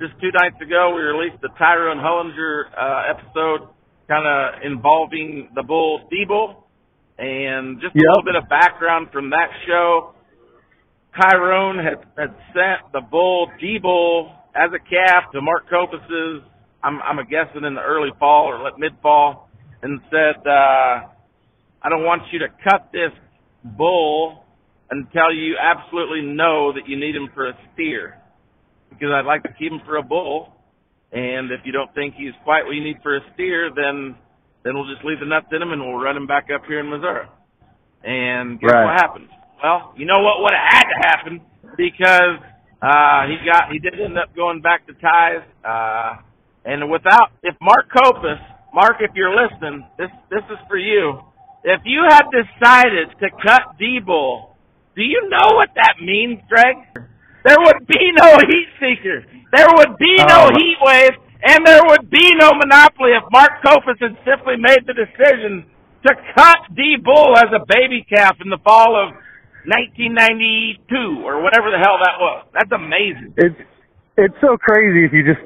just two nights ago, we released the Tyrone Hollinger uh, episode, kind of involving the bull D-Bull, and just a little bit of background from that show. Tyrone had, had sent the bull D-Bull as a calf to Mark Copus's, I'm, I'm guessing in the early fall or mid fall, and said, uh, I don't want you to cut this bull until you absolutely know that you need him for a steer. Because I'd like to keep him for a bull. And if you don't think he's quite what you need for a steer, then then we'll just leave the nuts in him and we'll run him back up here in Missouri. And guess Right. what happened? Well, you know what would have had to happen because uh he got he did end up going back to Ty's. Uh and without if Mark Copus, Mark if you're listening, this this is for you. If you had decided to cut D Bull, do you know what that means, Greg? There would be no heat seeker. There would be no Oh. heat wave, and there would be no monopoly if Mark Copus had simply made the decision to cut D Bull as a baby calf in the fall of 1992 or whatever the hell that was. That's amazing. It's it's so crazy if you just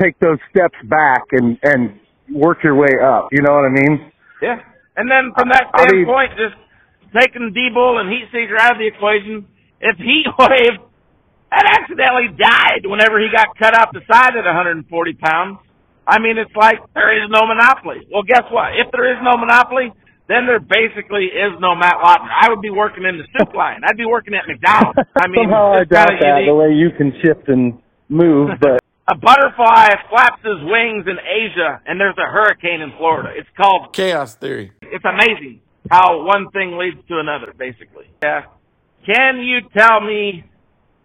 take those steps back and and work your way up. You know what I mean? Yeah. And then from that I mean- standpoint, just taking D Bull and heat seeker out of the equation, if heat wave had accidentally died whenever he got cut off the side at 140 pounds, I mean, it's like there is no monopoly. Well, guess what? If there is no monopoly, then there basically is no Matt Lautner. I would be working in the soup line. I'd be working at McDonald's. I mean, somehow I doubt that unique. the way you can shift and move, but A butterfly flaps his wings in Asia, and there's a hurricane in Florida. It's called Chaos theory. it's amazing how one thing leads to another, basically. Yeah. Can you tell me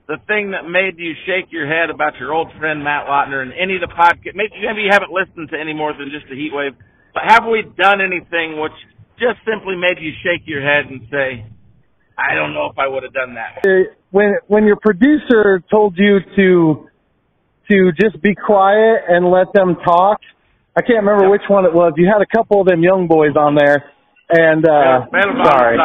the thing that made you shake your head about your old friend Matt Lautner and any of the podcast? Maybe, maybe you haven't listened to any more than just the heat wave, but have we done anything which just simply made you shake your head and say, I don't know if I would have done that? Uh, when when your producer told you to to just be quiet and let them talk, I can't remember which one it was. You had a couple of them young boys on there, and uh, about sorry.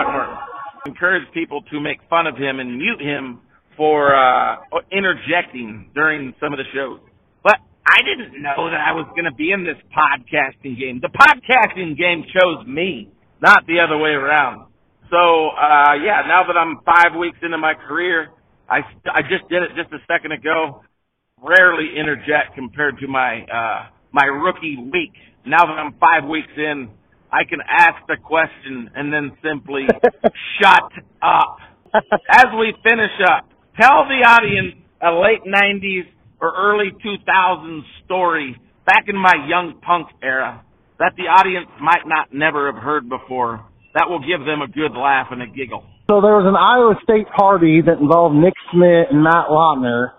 Encourage people to make fun of him and mute him for uh interjecting during some of the shows. But I didn't know that I was going to be in this podcasting game. The podcasting game chose me, not the other way around. So, uh yeah, now that I'm 5 weeks into my career, I I just did it just a second ago. Rarely interject compared to my uh my rookie week. Now that I'm 5 weeks in, I can ask the question and then simply shut up. As we finish up, tell the audience a late 90s or early 2000s story back in my young punk era that the audience might not never have heard before. That will give them a good laugh and a giggle. So there was an Iowa State party that involved Nick Smith and Matt Lautner,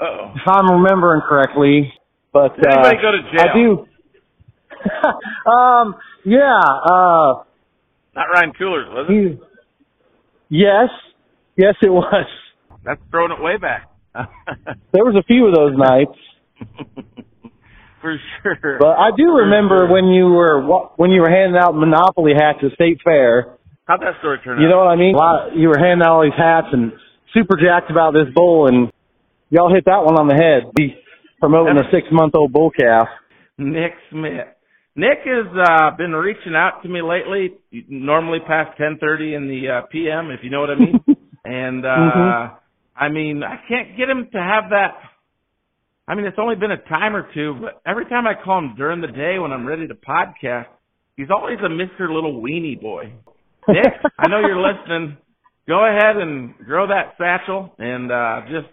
Uh-oh. if I'm remembering correctly. But Did uh, anybody go to jail? I do. um, yeah. Uh, Not Ryan Coolers, was it? he, yes, yes, it was. That's throwing it way back. There was a few of those nights. For sure. But I do remember when you were when you were handing out Monopoly hats at State Fair. How'd that story turn out? You know what I mean? A lot, you were handing out all these hats and super jacked about this bull, and y'all hit that one on the head. Be promoting a six month old bull calf. Nick Smith. Nick has uh, been reaching out to me lately, normally past 10:30 in the uh, p.m. If you know what I mean. and uh Mhm. I mean, I can't get him to have that. I mean, it's only been a time or two, but every time I call him during the day when I'm ready to podcast, he's always a Mister Little Weenie Boy. Nick, I know you're listening. Go ahead and grow that satchel and uh just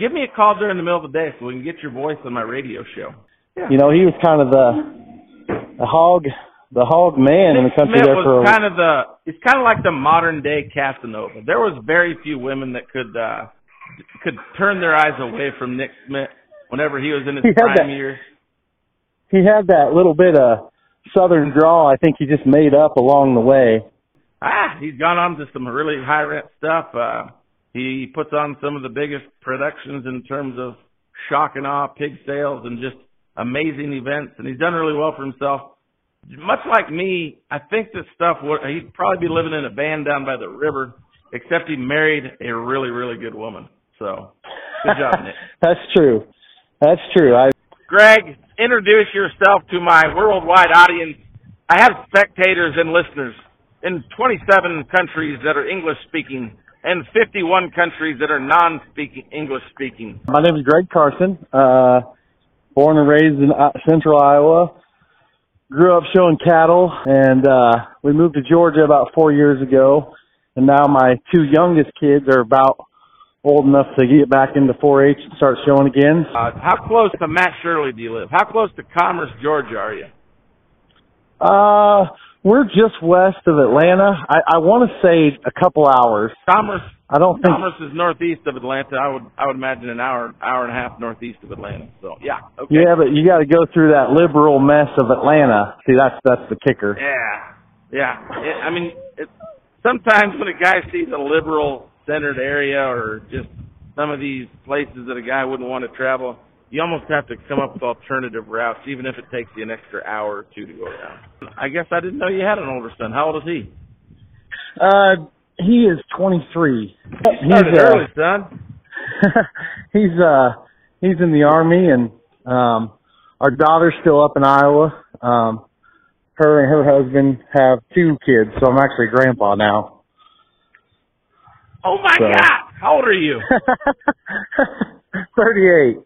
give me a call during the middle of the day so we can get your voice on my radio show. You know, he was kind of the the hog the hog man in the Nick country Smith there was for a kind of the it's kind of like the modern day Casanova. There was very few women that could uh could turn their eyes away from Nick Smith whenever he was in his prime that- years. he had that little bit of southern drawl. I think he just made up along the way. Ah, he's gone on to some really high rent stuff. Uh he puts on some of the biggest productions in terms of shock and awe pig sales and just amazing events and he's done really well for himself. Much like me, I think this stuff would he'd probably be living in a van down by the river, except he married a really, really good woman. So good job, Nick. That's true. That's true. I Greg, introduce yourself to my worldwide audience. I have spectators and listeners in 27 countries that are English speaking and 51 countries that are non-speaking English speaking. My name is Greg Carson. Uh, born and raised in uh, Central Iowa. Grew up showing cattle, and uh, we moved to Georgia about four years ago. And now my two youngest kids are about old enough to get back into 4-H and start showing again. Uh, how close to Matt Shirley do you live? How close to Commerce, Georgia are you? Uh, we're just west of Atlanta. I, I want to say a couple hours. Commerce. I don't think Commerce is northeast of Atlanta. I would I would imagine an hour hour and a half northeast of Atlanta. So yeah. Okay. Yeah, but you got to go through that liberal mess of Atlanta. See, that's that's the kicker. Yeah. Yeah. It, I mean, it, sometimes when a guy sees a liberal centered area or just some of these places that a guy wouldn't want to travel, you almost have to come up with alternative routes, even if it takes you an extra hour or two to go around. I guess I didn't know you had an older son. How old is he? Uh, he is 23. You started he's, uh, early, son. he's uh he's in the army and um our daughter's still up in Iowa. Um her and her husband have two kids, so I'm actually grandpa now. Oh my So- God! How old are you? 38.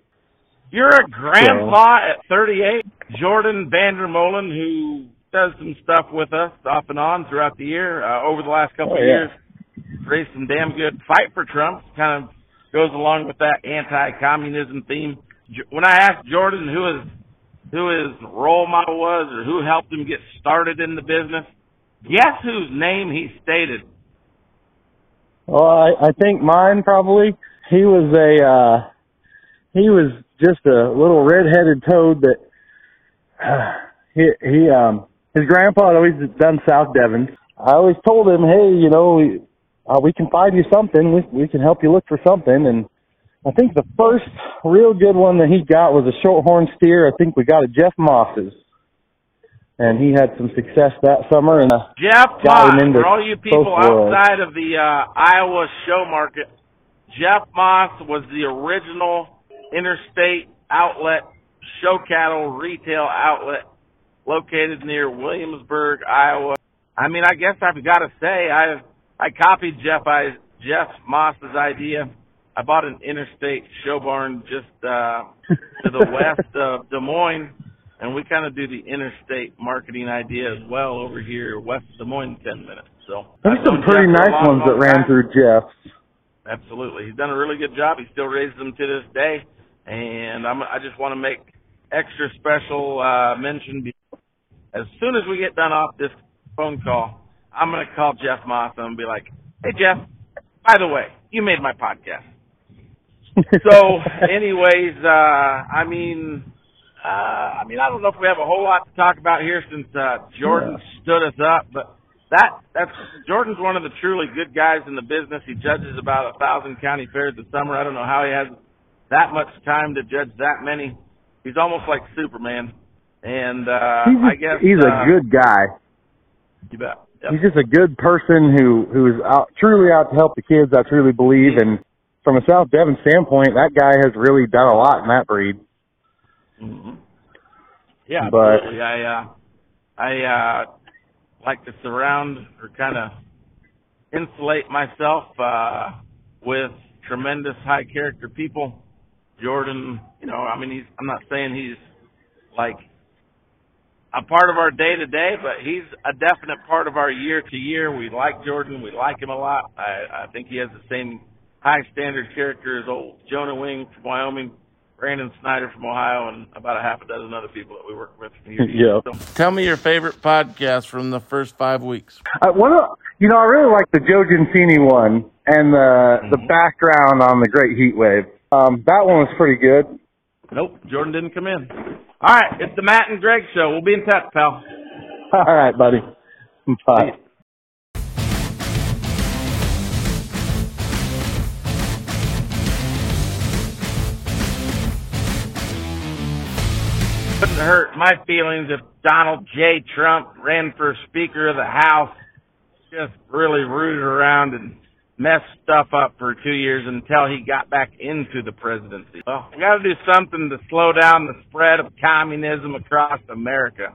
You're a grandpa at 38. Jordan Vandermolen, who does some stuff with us off and on throughout the year, uh, over the last couple Oh, of yeah. years, raised some damn good fight for Trump. Kind of goes along with that anti-communism theme. When I asked Jordan who his who his role model was or who helped him get started in the business, guess whose name he stated? Well, I, I think mine probably. He was a uh he was just a little red-headed toad that he he um his grandpa had always done South Devon. I always told him, "Hey, you know, we, uh, we can find you something. We we can help you look for something." And I think the first real good one that he got was a shorthorn steer. I think we got a Jeff Moss's. And he had some success that summer and uh, Jeff Got Moss, him into for all you people both worlds. outside of the uh, Iowa show market, Jeff Moss was the original interstate outlet, show cattle retail outlet located near Williamsburg, Iowa. I mean, I guess I've got to say, I I copied Jeff I, Jeff Moss's idea. I bought an interstate show barn just uh, to the west of Des Moines and we kind of do the interstate marketing idea as well over here west of Des Moines 10 minutes. So there's some pretty Jeff nice long, ones that long ran time. through Jeff. Absolutely, he's done a really good job. He still raises them to this day, and I'm, I just want to make extra special uh, mention. As soon as we get done off this phone call, I'm going to call Jeff Moss and be like, "Hey Jeff, by the way, you made my podcast." so anyways uh i mean uh i mean i don't know if we have a whole lot to talk about here since uh jordan stood us up but that that's jordan's one of the truly good guys in the business. He judges about a thousand county fairs a summer. I don't know how he has that much time to judge that many. He's almost like superman and uh he's i guess he's uh, a good guy. you bet Yep. He's just a good person who who is out truly out to help the kids. I truly believe, and from a South Devon standpoint, that guy has really done a lot in that breed. hmm Yeah, But- absolutely. I uh, I uh, like to surround or kind of insulate myself uh, with tremendous high character people. Jordan, you know, I mean, he's. I'm not saying he's like a part of our day to day, but he's a definite part of our year to year. We like Jordan. We like him a lot. I, I think he has the same high standard character as old Jonah Wing from Wyoming, Brandon Snyder from Ohio, and about a half a dozen other people that we work with from here. Yeah. So, tell me your favorite podcast from the first five weeks. Uh, one of, you know, I really like the Joe Gensini one and the the Mhm. background on the Great Heat Wave. Um, that one was pretty good. Nope, Jordan didn't come in. All right, it's the Matt and Greg show. We'll be in touch, pal. All right, buddy. Bye. Wouldn't hurt my feelings if Donald J. Trump ran for Speaker of the House, just really rooted around and messed stuff up for two years until he got back into the presidency. Well, we got to do something to slow down the spread of communism across America.